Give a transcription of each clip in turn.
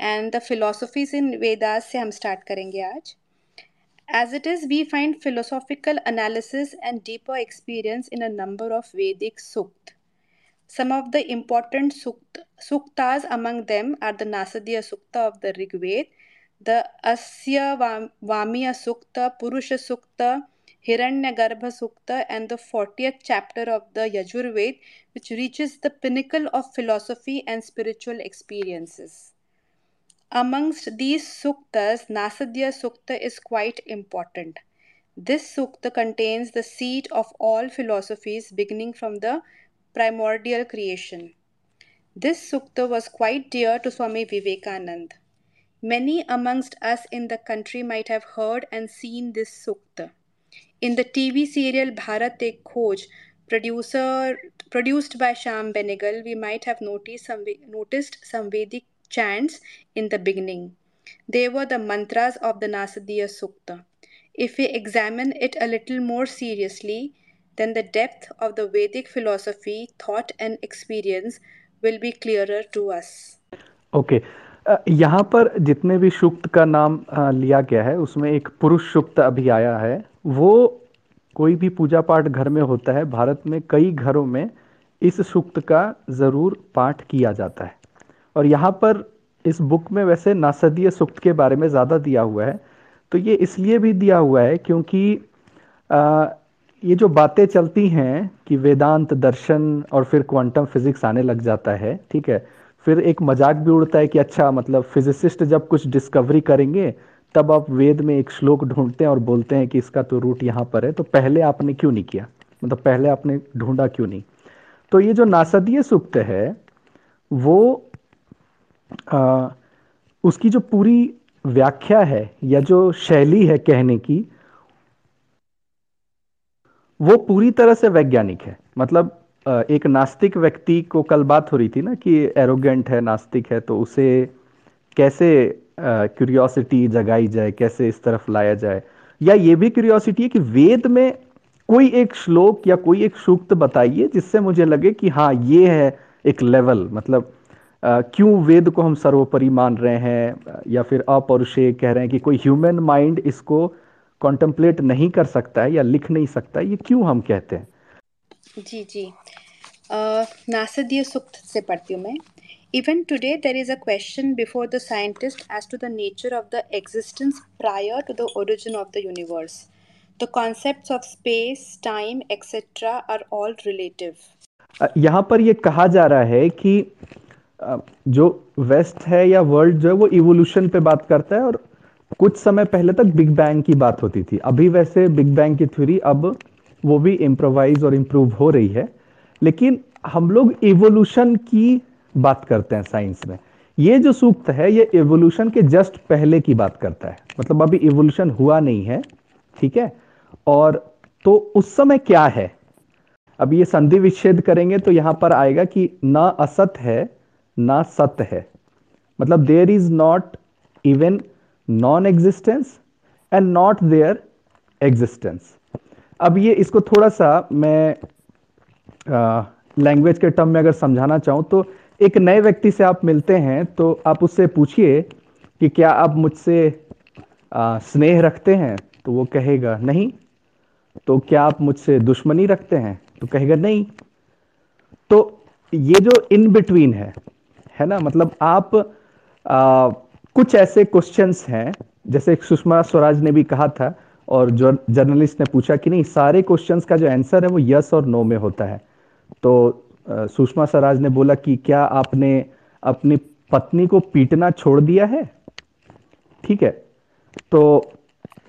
And the philosophies in Vedas से हम start करेंगे आज As it is, we find philosophical analysis and deeper experience in a number of Vedic sukt. Some of the important sukt, suktas among them are the Nasadya Sukta of the Rig Veda, the Asya Vamya Sukta, Purusha Sukta, Hiranyagarbha Sukta, and the 40th chapter of the Yajurved, which reaches the pinnacle of philosophy and spiritual experiences. Amongst these suktas, Nasadya Sukta is quite important. This sukta contains the seed of all philosophies beginning from the primordial creation. This sukta was quite dear to Swami Vivekanand. Many amongst us in the country might have heard and seen this sukta. In the TV serial Bharat Ek Khoj, producer, produced by Sham Benegal, we might have noticed some, noticed some Vedic chants in the beginning. They were the mantras of the Nasadiya Sukta. If we examine it a little more seriously, then the depth of the Vedic philosophy, thought, and experience will be clearer to us. Okay. यहाँ पर जितने भी सुक्त का नाम लिया गया है उसमें एक पुरुष सुक्त अभी आया है वो कोई भी पूजा पाठ घर में होता है भारत में कई घरों में इस सुक्त का ज़रूर पाठ किया जाता है और यहाँ पर इस बुक में वैसे नासदीय सुक्त के बारे में ज़्यादा दिया हुआ है। तो ये इसलिए भी दिया हुआ है क्योंकि आ, ये जो बातें चलती हैं कि वेदांत दर्शन और फिर क्वांटम फिजिक्स आने लग जाता है ठीक है? फिर एक मज़ाक भी उड़ता है कि अच्छा मतलब फिजिसिस्ट जब कुछ डिस्कवरी करेंगे तब आप वेद में एक श्लोक ढूंढते हैं और बोलते हैं कि इसका तो रूट यहाँ पर है तो पहले आपने क्यों नहीं किया? मतलब पहले आपने ढूंढा क्यों नहीं? तो ये जो नासदीय सुक्त है वो आ, उसकी जो पूरी व्याख्या है या जो शैली है कहने की वो पूरी तरह से वैज्ञानिक है। मतलब एक नास्तिक व्यक्ति को कल बात हो रही थी ना कि एरोगेंट है नास्तिक है तो उसे कैसे क्यूरियोसिटी जगाई जाए कैसे इस तरफ़ लाया जाए? या ये भी क्यूरियोसिटी है कि वेद में कोई एक श्लोक या कोई एक सूक्त बताइए जिससे मुझे लगे कि हाँ ये है एक लेवल मतलब क्यों वेद को हम सर्वोपरि मान रहे हैं या फिर अपौरुषे कह रहे हैं कि कोई ह्यूमन माइंड इसको कॉन्टेम्पलेट नहीं कर सकता है या लिख नहीं सकता है ये क्यों हम कहते हैं? जी जी। नासदीय सूक्त से पढ़ती हूँ मैं। Even today there is a question before the scientist as to the nature of the existence prior to the origin of the universe the concept of space time etcetera are all relative यहाँ पर ये कहा जा रहा है कि जो waste है या वर्ल्ड जो है, वो इवोल्यूशन पे बात करता है और कुछ समय पहले तक बिग बैंग की बात होती थी। अभी वैसे बिग बैंग की थ्योरी अब वो भी इम्प्रोवाइज और इम्प्रूव हो रही है। लेकिन हम लोग इवोल्यूशन की बात करते हैं साइंस में। ये जो सूक्त है, ये इवोल्यूशन के जस्ट पहले की बात करता है। मतलब अभी इवोल्यूशन हुआ नहीं है, ठीक है? और तो उस समय क्या है? अब ये संधि विच्छेद करेंगे तो यहाँ पर आएगा कि न असत है ना सत्य है। मतलब there is not even non existence and not there existence अब ये इसको थोड़ा सा मैं लैंग्वेज के टर्म में अगर समझाना चाहूँ तो एक नए व्यक्ति से आप मिलते हैं तो आप उससे पूछिए कि क्या आप मुझसे स्नेह रखते हैं? तो वो कहेगा, नहीं। तो क्या आप मुझसे दुश्मनी रखते हैं? तो कहेगा, नहीं। तो ये जो इन बिटवीन है है ना? मतलब आप आ, कुछ ऐसे क्वेश्चंस हैं जैसे सुषमा स्वराज ने भी कहा था और जो जर्नलिस्ट ने पूछा कि नहीं सारे क्वेश्चंस का जो आंसर है वो यस और नो में होता है। तो सुषमा स्वराज ने बोला कि क्या आपने अपनी पत्नी को पीटना छोड़ दिया है? ठीक है। तो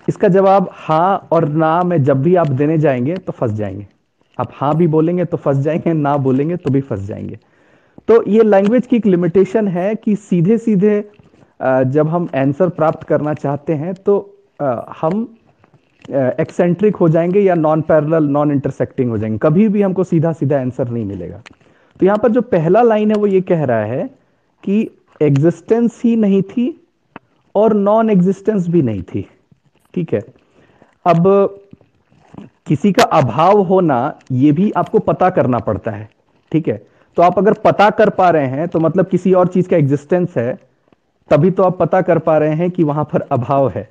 इसका जवाब हाँ और ना में जब भी आप देने जाएँगे तो फंस जाएँगे। आप हाँ भी बोलेंगे तो फंस जाएँगे ना बोलेंगे तो भी फंस जाएँगे। तो ये लैंग्वेज की एक लिमिटेशन है कि सीधे सीधे जब हम आंसर प्राप्त करना चाहते हैं तो हम एक्सेंट्रिक हो जाएँगे या नॉन पैरेलल नॉन इंटरसेक्टिंग हो जाएँगे। कभी भी हमको सीधा सीधा आंसर नहीं मिलेगा। तो यहाँ पर जो पहला लाइन है वो ये कह रहा है कि एग्जिस्टेंस ही नहीं थी और नॉन एग्जिस्टेंस भी नहीं थी। ठीक है? अब, किसी का अभाव होना ये भी आपको पता करना पड़ता है। ठीक है? तो आप अगर पता कर पा रहे हैं तो मतलब किसी और चीज़ का एग्जिस्टेंस है, तभी तो आप पता कर पा रहे हैं कि वहाँ पर अभाव है।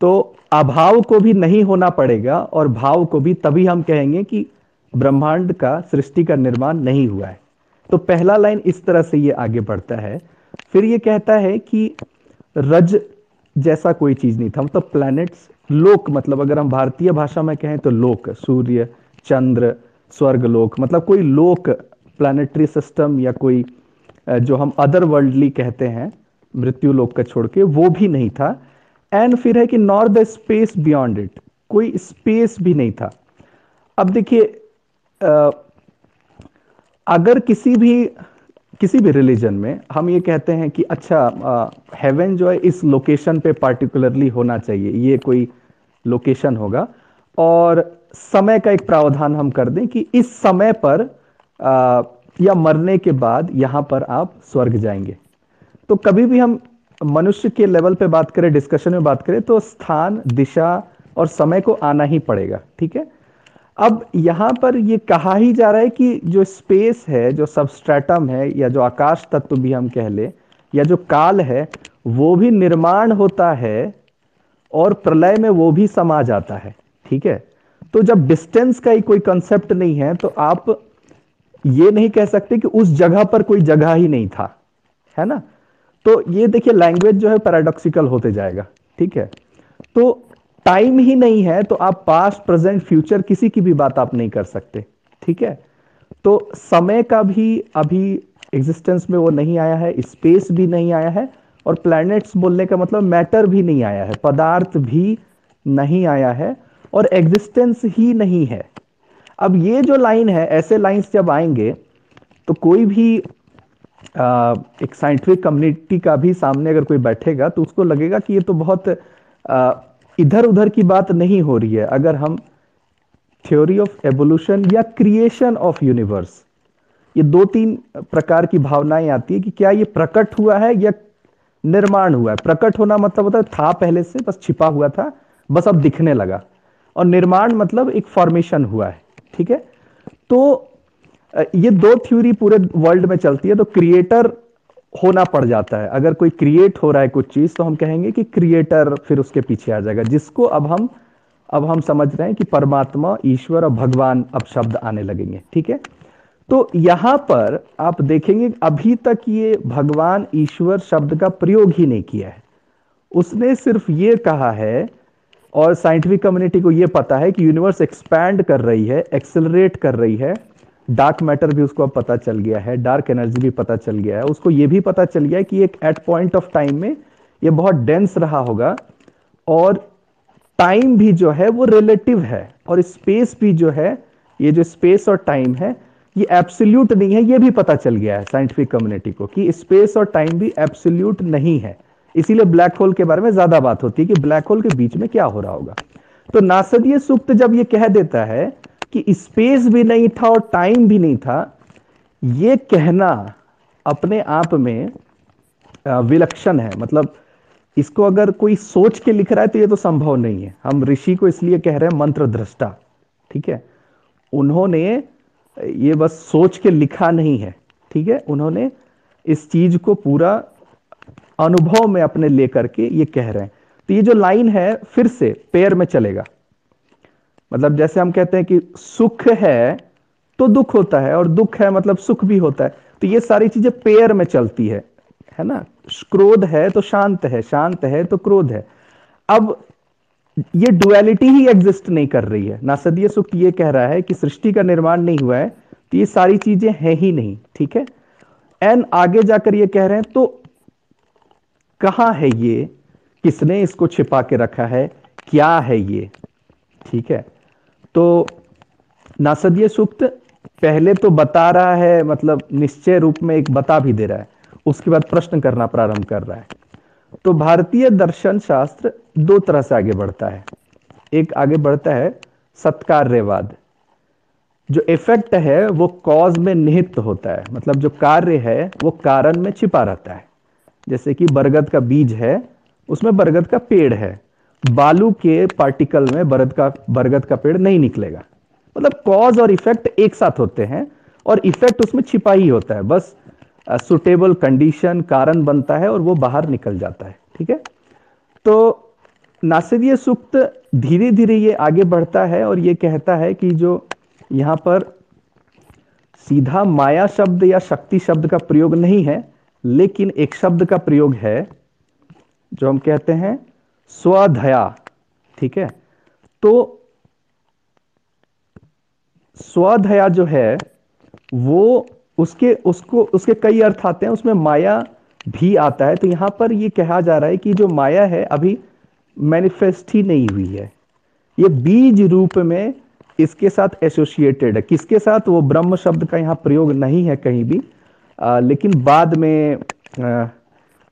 तो अभाव को भी नहीं होना पड़ेगा और भाव को भी तभी हम कहेंगे कि ब्रह्मांड का सृष्टि का निर्माण नहीं हुआ है। तो पहला लाइन इस तरह से ये आगे बढ़ता है। फिर ये कहता है कि रज जैसा कोई चीज़ नहीं था मतलब प्लैनेट्स लोक मतलब अगर हम भारतीय भाषा में कहें तो लोक, सूर्य, चंद्र, स्वर्ग, लोक मतलब कोई लोक प्लानिटरी सिस्टम या कोई जो हम अदर वर्ल्डली कहते हैं, मृत्यु लोक का छोड़ के, वो भी नहीं था। एंड फिर है कि nor the space beyond it कोई स्पेस भी नहीं था। अब देखिए अगर किसी भी किसी भी रिलीजन में हम ये कहते हैं कि अच्छा हेवन जो है, इस लोकेशन पे पार्टिकुलरली होना चाहिए, ये कोई लोकेशन होगा। और समय का एक प्रावधान हम कर दें कि इस समय पर आ, या मरने के बाद यहाँ पर आप स्वर्ग जाएँगे। तो कभी भी हम मनुष्य के लेवल पे बात करें डिस्कशन में बात करें तो स्थान दिशा और समय को आना ही पड़ेगा ठीक है? अब यहाँ पर ये कहा ही जा रहा है कि जो स्पेस है जो सबस्ट्रेटम है या जो आकाश तत्व भी हम कह ले या जो काल है वो भी निर्माण होता है और प्रलय में वो भी समा जाता है ठीक है? तो जब डिस्टेंस का ही कोई कंसेप्ट नहीं है तो आप ये नहीं कह सकते कि उस जगह पर कोई जगह ही नहीं था, है ना? तो ये देखिए लैंग्वेज जो है पैराडॉक्सिकल होते जाएगा, ठीक है? तो टाइम ही नहीं है तो आप पास्ट प्रेजेंट फ्यूचर किसी की भी बात आप नहीं कर सकते, ठीक है? तो समय का भी अभी एग्जिस्टेंस में वो नहीं आया है स्पेस भी नहीं आया है, और प्लैनेट्स बोलने का मतलब मैटर भी नहीं आया है, पदार्थ भी नहीं आया है, और एग्जिस्टेंस ही नहीं है। अब ये जो लाइन है ऐसे लाइंस जब आएँगे तो कोई भी आ, एक साइंटिफिक कम्युनिटी का भी सामने अगर कोई बैठेगा तो उसको लगेगा कि ये तो बहुत इधर उधर की बात नहीं हो रही है। अगर हम थ्योरी ऑफ़ एवोल्यूशन या क्रिएशन ऑफ़ यूनिवर्स ये दो तीन प्रकार की भावनाएँ आती है कि क्या ये प्रकट हुआ है या निर्माण हुआ है। प्रकट होना मतलब होता है था पहले से बस छिपा हुआ था बस अब दिखने लगा। और निर्माण मतलब एक फॉर्मेशन हुआ है। ठीक है? तो ये दो थ्योरी पूरे वर्ल्ड में चलती है तो क्रिएटर होना पड़ जाता है। अगर कोई क्रिएट हो रहा है कुछ चीज़ तो हम कहेंगे कि क्रिएटर फिर उसके पीछे आ जाएगा, जिसको अब हम अब हम समझ रहे हैं कि परमात्मा, ईश्वर और भगवान अब शब्द आने लगेंगे, ठीक है? तो यहाँ पर आप देखेंगे, अभी तक ये भगवान, ईश्वर शब्द का प्रयोग ही नहीं किया है। उसने सिर्फ़ ये कहा है और साइंटिफिक कम्युनिटी को ये पता है कि यूनिवर्स एक्सपैंड कर रही है एक्सेलरेट कर रही है. डार्क मैटर भी उसको अब पता चल गया है डार्क एनर्जी भी पता चल गया है. उसको ये भी पता चल गया है कि एक एट पॉइंट ऑफ़ टाइम में ये बहुत डेंस रहा होगा और टाइम भी जो है वो रिलेटिव है और स्पेस भी जो है, ये जो स्पेस और टाइम है, ये एब्सोल्यूट नहीं है, ये भी पता चल गया है साइंटिफिक कम्युनिटी को कि स्पेस और टाइम भी एब्सोल्यूट नहीं है. इसीलिए ब्लैक होल के बारे में ज़्यादा बात होती है कि ब्लैक होल के बीच में क्या हो रहा होगा। तो नासदीय सूक्त जब ये कह देता है कि स्पेस भी नहीं था और टाइम भी नहीं था, ये कहना अपने आप में विलक्षण है। मतलब इसको अगर कोई सोच के लिख रहा है तो ये तो संभव नहीं है। हम ऋषि को इसलिए कह रहे हैं मंत्र दृष्टा, ठीक है? उन्होंने ये बस सोच के लिखा नहीं है, ठीक है? उन्होंने इस चीज़ को पूरा अनुभव में अपने लेकर के ये कह रहे हैं। तो ये जो लाइन है, फिर से पेयर में चलेगा। मतलब जैसे हम कहते हैं कि सुख है तो दुख होता है, और दुख है मतलब सुख भी होता है। तो ये सारी चीज़ें पेयर में चलती है है ना? क्रोध है तो शांत है शांत है तो क्रोध है। अब ये डुअलिटी ही एग्जिस्ट नहीं कर रही है। नासदीय सुख ये कह रहा है कि सृष्टि का निर्माण नहीं हुआ है तो ये सारी चीज़ें हैं ही नहीं, ठीक है? एन आगे जाकर ये कह रहे हैं तो कहाँ है ये? किसने इसको छिपा के रखा है? क्या है ये? ठीक है। तो नासदीय सूक्त पहले तो बता रहा है मतलब निश्चय रूप में एक बता भी दे रहा है। उसके बाद प्रश्न करना प्रारंभ कर रहा है। तो भारतीय दर्शन शास्त्र दो तरह से आगे बढ़ता है। एक आगे बढ़ता है सत्कार्यवाद। जो इफ़ेक्ट है, वो कॉज में निहित होता है। मतलब जो कार्य है, वो कारण में छिपा रहता है। जैसे कि बरगद का बीज है, उसमें बरगद का पेड़ है। बालू के पार्टिकल में बरगद का बरगद का पेड़ नहीं निकलेगा। मतलब कॉज और इफ़ेक्ट एक साथ होते हैं और इफ़ेक्ट उसमें छिपा ही होता है। बस सुटेबल कंडीशन कारण बनता है और वो बाहर निकल जाता है। ठीक है? तो नासिदीय सूक्त धीरे धीरे ये आगे बढ़ता है और ये कहता है कि जो यहाँ पर सीधा माया शब्द या शक्ति शब्द का प्रयोग नहीं है लेकिन एक शब्द का प्रयोग है, जो हम कहते हैं स्वधया, ठीक है? तो स्वधया जो है, वो उसके, उसको, उसके कई अर्थ आते हैं, उसमें माया भी आता है। तो यहाँ पर ये कहा जा रहा है कि जो माया है, अभी मैनिफेस्ट ही नहीं हुई है। ये बीज रूप में इसके साथ एसोसिएटेड है। किसके साथ? वो ब्रह्म शब्द का यहाँ प्रयोग नहीं है कहीं भी। आ, लेकिन बाद में आ,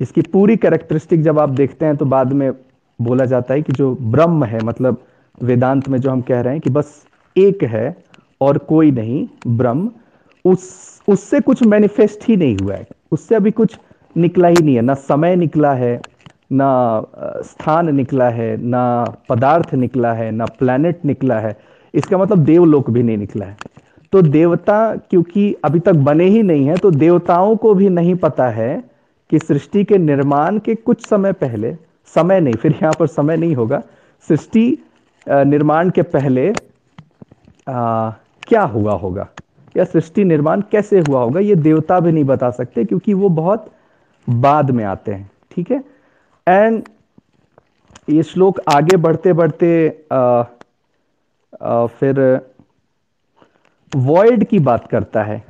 इसकी पूरी कैरेक्टरिस्टिक जब आप देखते हैं तो बाद में बोला जाता है कि जो ब्रह्म है मतलब वेदांत में जो हम कह रहे हैं कि बस एक है और कोई नहीं ब्रह्म उस उससे कुछ मैनिफेस्ट ही नहीं हुआ है। उससे अभी कुछ निकला ही नहीं है। ना समय निकला है ना स्थान निकला है ना पदार्थ निकला है ना प्लैनेट निकला है। इसका मतलब देवलोक भी नहीं निकला है। तो देवता क्योंकि अभी तक बने ही नहीं है तो देवताओं को भी नहीं पता है कि सृष्टि के निर्माण के कुछ समय पहले समय नहीं फिर यहाँ पर समय नहीं होगा सृष्टि निर्माण के पहले आ, क्या हुआ होगा? या सृष्टि निर्माण कैसे हुआ होगा? ये देवता भी नहीं बता सकते क्योंकि वो बहुत बाद में आते हैं ठीक है? एंड ये श्लोक आगे बढ़ते बढ़ते आ, आ, फिर वॉइड की बात करता है।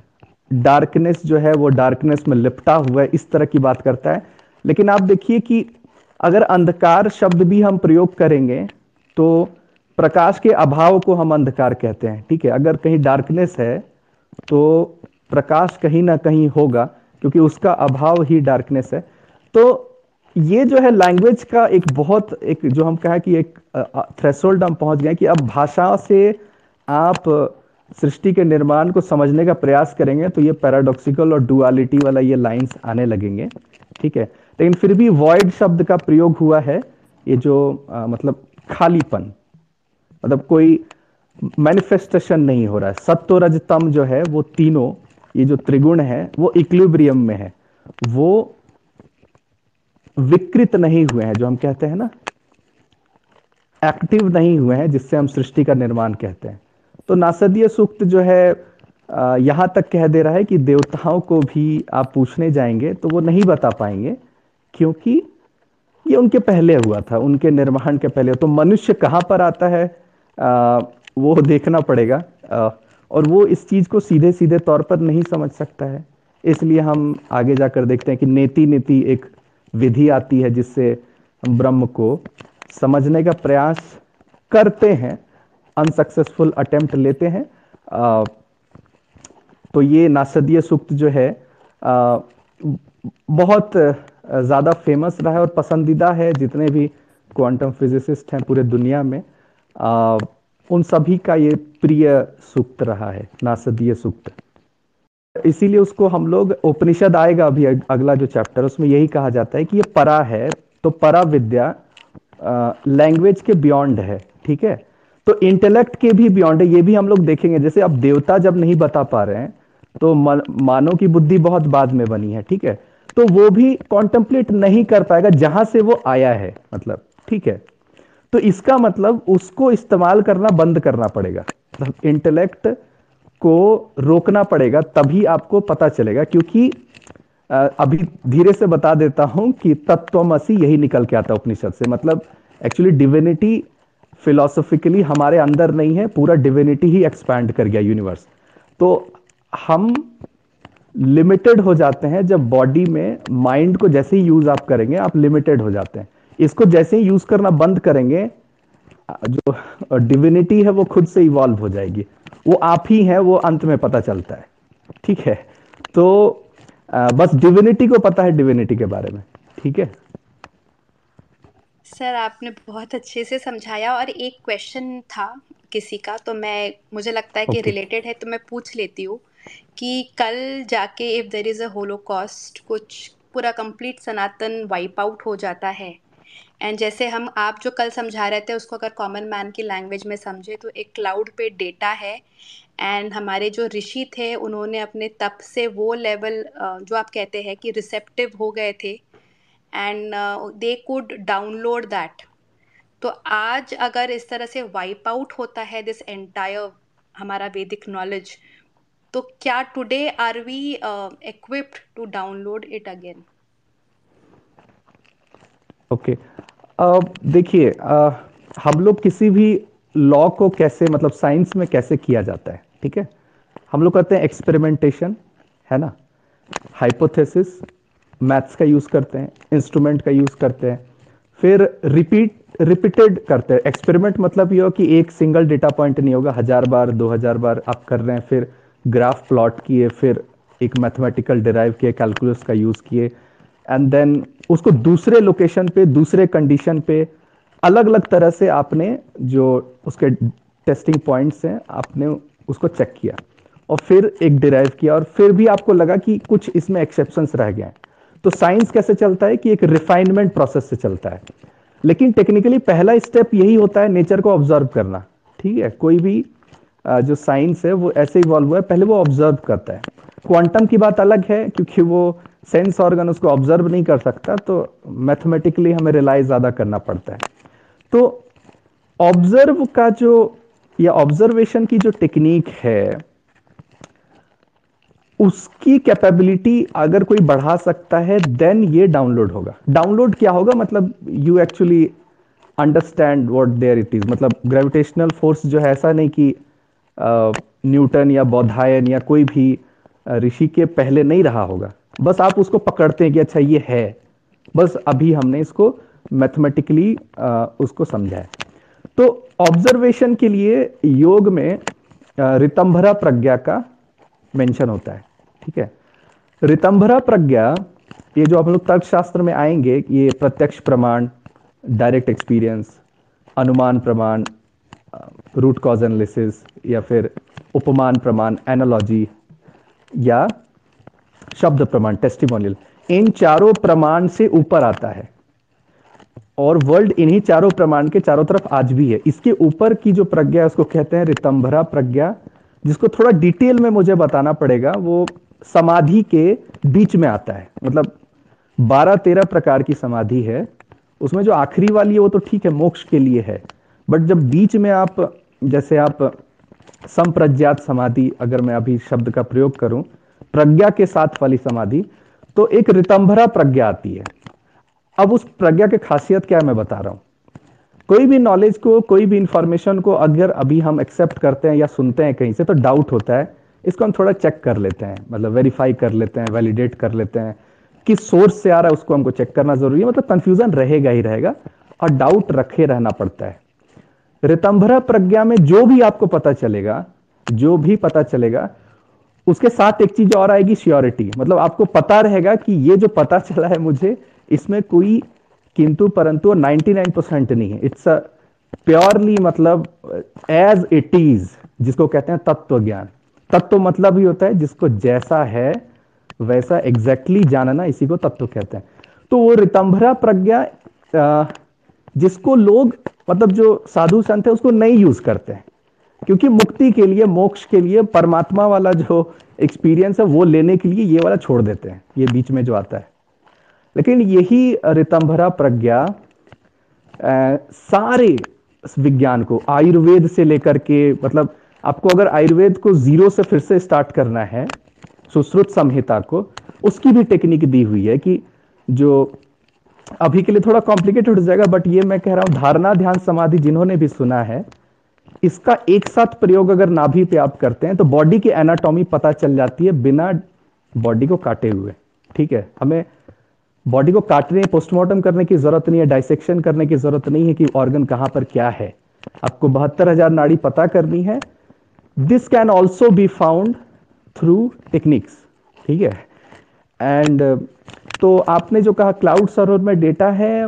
डार्कनेस जो है, वो डार्कनेस में लिपटा हुआ है, इस तरह की बात करता है। लेकिन आप देखिए कि अगर अंधकार शब्द भी हम प्रयोग करेंगे तो प्रकाश के अभाव को हम अंधकार कहते हैं, ठीक है? अगर कहीं डार्कनेस है तो प्रकाश कहीं ना कहीं होगा, क्योंकि उसका अभाव ही डार्कनेस है। तो ये जो है लैंग्वेज का एक बहुत, एक जो हम कहें कि एक थ्रेसोल्ड हम पहुँच गए कि अब भाषा से आप सृष्टि के निर्माण को समझने का प्रयास करेंगे तो ये पैराडॉक्सिकल और डुअलिटी वाला ये लाइंस आने लगेंगे ठीक है? लेकिन फिर भी वॉइड शब्द का प्रयोग हुआ है ये जो आ, मतलब खालीपन मतलब कोई मैनिफेस्टेशन नहीं हो रहा है। सत्व रजतम जो है वो तीनों ये जो त्रिगुण है वो इक्विलिब्रियम में है। वो विकृत नहीं हुए हैं जो हम कहते हैं ना एक्टिव नहीं हुए हैं जिससे हम सृष्टि का निर्माण कहते हैं। तो नासदीय सूक्त जो है यहाँ तक कह दे रहा है कि देवताओं को भी आप पूछने जाएँगे तो वो नहीं बता पाएँगे क्योंकि ये उनके पहले हुआ था उनके निर्माण के पहले। तो मनुष्य कहाँ पर आता है आ, वो देखना पड़ेगा। आ, और वो इस चीज़ को सीधे सीधे तौर पर नहीं समझ सकता है। इसलिए हम आगे जाकर देखते हैं कि नेति नीति एक विधि आती है जिससे हम ब्रह्म को समझने का प्रयास करते हैं। अनसक्सेसफुल अटेम्प्ट लेते हैं। आ, तो ये नासदीय सूक्त जो है आ, बहुत ज़्यादा फ़ेमस रहा है और पसंदीदा है। जितने भी क्वांटम फिजिसिस्ट हैं पूरे दुनिया में आ, उन सभी का ये प्रिय सूक्त रहा है नासदीय सूक्त। इसीलिए उसको हम लोग उपनिषद आएगा अभी अगला जो चैप्टर उसमें यही कहा जाता है कि ये परा है तो परा विद्या लैंग्वेज के बियॉन्ड है ठीक है? तो इंटेलेक्ट के भी बियॉन्ड ये भी हम लोग देखेंगे। जैसे अब देवता जब नहीं बता पा रहे हैं तो मानव की बुद्धि बहुत बाद में बनी है, ठीक है? तो वो भी कॉन्टेम्पलेट नहीं कर पाएगा जहाँ से वो आया है मतलब ठीक है? तो इसका मतलब उसको इस्तेमाल करना बंद करना पड़ेगा। मतलब इंटेलेक्ट को रोकना पड़ेगा, तभी आपको पता चलेगा, क्योंकि अभी धीरे से बता देता हूँ कि तत्वमसी यही निकल के आता उपनिषद से। मतलब एक्चुअली डिविनिटी फिलोसॉफिकली हमारे अंदर नहीं है, पूरा डिविनिटी ही एक्सपैंड कर गया यूनिवर्स तो हम लिमिटेड हो जाते हैं जब बॉडी में माइंड को जैसे ही यूज़ आप करेंगे, आप लिमिटेड हो जाते हैं. इसको जैसे ही यूज़ करना बंद करेंगे, जो डिविनिटी है वो खुद से इवॉल्व हो जाएगी. वो आप ही हैं, वो अंत में पता चलता है. ठीक है? तो बस डिविनिटी को पता है डिविनिटी के बारे में. ठीक है? सर आपने बहुत अच्छे से समझाया और एक क्वेश्चन था किसी का तो मैं मुझे लगता है कि रिलेटेड okay. है तो मैं पूछ लेती हूँ कि कल जाके if there is a holocaust कुछ पूरा कंप्लीट सनातन वाइप आउट हो जाता है एंड जैसे हम आप जो कल समझा रहे थे उसको अगर कॉमन मैन की लैंग्वेज में समझे तो एक क्लाउड पे डेटा है एंड हमारे जो ऋषि थे उन्होंने अपने तप से वो लेवल जो आप कहते हैं कि रिसेप्टिव हो गए थे and they could download that तो आज अगर इस तरह से वाइप आउट होता है दिस एंटायर हमारा वैदिक नॉलेज तो क्या today are we equipped to download it again okay देखिए uh, हम लोग किसी भी लॉ को कैसे मतलब साइंस में कैसे किया जाता है ठीक है? हम लोग करते हैं एक्सपेरिमेंटेशन है ना? हाइपोथेसिस मैथ्स का यूज़ करते हैं, इंस्ट्रूमेंट का यूज़ करते हैं, फिर रिपीट, रिपीटेड करते हैं। एक्सपेरिमेंट मतलब ये हो कि एक सिंगल डेटा पॉइंट नहीं होगा, हज़ार बार, दो हज़ार बार आप कर रहे हैं, फिर ग्राफ प्लॉट किए, फिर एक मैथमेटिकल डिराइव किए, कैलकुलस का यूज़ किए एंड देन उसको दूसरे लोकेशन पे, दूसरे कंडीशन पे अलग अलग तरह से आपने जो उसके टेस्टिंग पॉइंट्स हैं, आपने उसको चेक किया और फिर एक डिराइव किया और फिर भी आपको लगा कि कुछ इसमें एक्सेप्शंस रह गए तो साइंस कैसे चलता है कि एक रिफाइनमेंट प्रोसेस से चलता है। लेकिन टेक्निकली पहला स्टेप यही होता है नेचर को ऑब्ज़र्व करना। ठीक है? कोई भी जो साइंस है, वो ऐसे इवॉल्व हुआ है, पहले वो ऑब्ज़र्व करता है। क्वांटम की बात अलग है, क्योंकि वो सेंस ऑर्गन उसको ऑब्ज़र्व नहीं कर सकता तो मैथमेटिकली हमें रिलाई ज़्यादा करना पड़ता है। तो ऑब्ज़र्व का जो, या ऑब्जर्वेशन की जो टेक्निक है उसकी कैपेबिलिटी अगर कोई बढ़ा सकता है देन ये डाउनलोड होगा। डाउनलोड क्या होगा? मतलब you actually understand what there it is मतलब ग्रेविटेशनल फोर्स जो है, ऐसा नहीं कि न्यूटन या बौधायन या कोई भी ऋषि के पहले नहीं रहा होगा। बस आप उसको पकड़ते हैं कि अच्छा ये है। बस अभी हमने इसको मैथमेटिकली उसको समझा है। तो ऑब्जर्वेशन के लिए योग में रितंभरा प्रज्ञा का मेंशन होता है। ठीक है? रितंभरा प्रज्ञा, ये जो आप लोग तर्कशास्त्र में आएँगे, ये प्रत्यक्ष प्रमाण डायरेक्ट एक्सपीरियंस अनुमान प्रमाण रूट कॉज एनालिसिस या फिर उपमान प्रमाण एनालॉजी या शब्द प्रमाण टेस्टिमोनियल इन चारों प्रमाण से ऊपर आता है। और वर्ल्ड इन्हीं चारों प्रमाण के चारों तरफ़ आज भी है। इसके ऊपर की जो प्रज्ञा है, उसको कहते हैं रितंभरा प्रज्ञा, जिसको थोड़ा डिटेल में मुझे बताना पड़ेगा, वो समाधि के बीच में आता है। मतलब बारह तेरह प्रकार की समाधि है। उसमें जो आखिरी वाली है वो तो ठीक है, मोक्ष के लिए है। बट जब बीच में आप, जैसे आप संप्रज्ञात समाधि, अगर मैं अभी शब्द का प्रयोग करूँ, प्रज्ञा के साथ वाली समाधि तो एक रितंभरा प्रज्ञा आती है। अब उस प्रज्ञा की खासियत क्या है मैं बता रहा हूँ। कोई भी नॉलेज को, कोई भी इंफॉर्मेशन को अगर अभी हम एक्सेप्ट करते हैं या सुनते हैं कहीं से तो डाउट होता है इसको हम थोड़ा चेक कर लेते हैं मतलब वेरीफाई कर लेते हैं वैलिडेट कर लेते हैं किस सोर्स से आ रहा है, उसको हमको चेक करना ज़रूरी है। मतलब कंफ्यूजन रहेगा ही रहेगा और डाउट रखे रहना पड़ता है। रितंभरा प्रज्ञा में जो भी आपको पता चलेगा, जो भी पता चलेगा, उसके साथ एक चीज़ और आएगी श्योरिटी मतलब आपको पता रहेगा कि ये जो पता चला है मुझे, इसमें कोई किंतु परंतु 99 परसेंट नहीं है। इट्स अ प्योरली मतलब एज इट इज़ जिसको कहते हैं तत्व ज्ञान तत्व मतलब ही होता है, जिसको जैसा है, वैसा एग्जैक्टली exactly जानना इसी को तत्व कहते हैं। तो वो रितंभरा प्रज्ञा जिसको लोग मतलब जो साधु संत है, उसको नहीं यूज़ करते हैं। क्योंकि मुक्ति के लिए, मोक्ष के लिए, परमात्मा वाला जो एक्सपीरियंस है, वो लेने के लिए ये वाला छोड़ देते हैं। ये बीच में जो आता है। लेकिन यही रितंभरा प्रज्ञा सारे विज्ञान को, आयुर्वेद से लेकर के मतलब आपको अगर आयुर्वेद को ज़ीरो से फिर से स्टार्ट करना है, सुश्रुत संहिता को, उसकी भी टेक्निक दी हुई है कि जो अभी के लिए थोड़ा कॉम्प्लिकेटेड हो जाएगा बट ये मैं कह रहा हूँ, धारणा, ध्यान, समाधि जिन्होंने भी सुना है, इसका एक साथ प्रयोग अगर नाभि पे आप करते हैं तो बॉडी की एनाटॉमी पता चल जाती है बिना बॉडी को काटे हुए। ठीक है? हमें बॉडी को काटने पोस्टमार्टम करने की ज़रूरत नहीं है डाइसेक्शन करने की ज़रूरत नहीं है कि ऑर्गन कहाँ पर क्या है। आपको बहत्तर हज़ार नाड़ी पता करनी है this can also be found through techniques ठीक है? एंड तो आपने जो कहा क्लाउड सर्वर में डेटा है,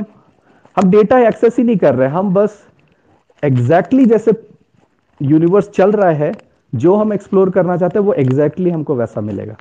हम डेटा एक्सेस ही नहीं कर रहे, हम बस एग्जैक्टली exactly जैसे यूनिवर्स चल रहा है, जो हम एक्सप्लोर करना चाहते हैं, वो एग्जैक्टली exactly हमको वैसा मिलेगा।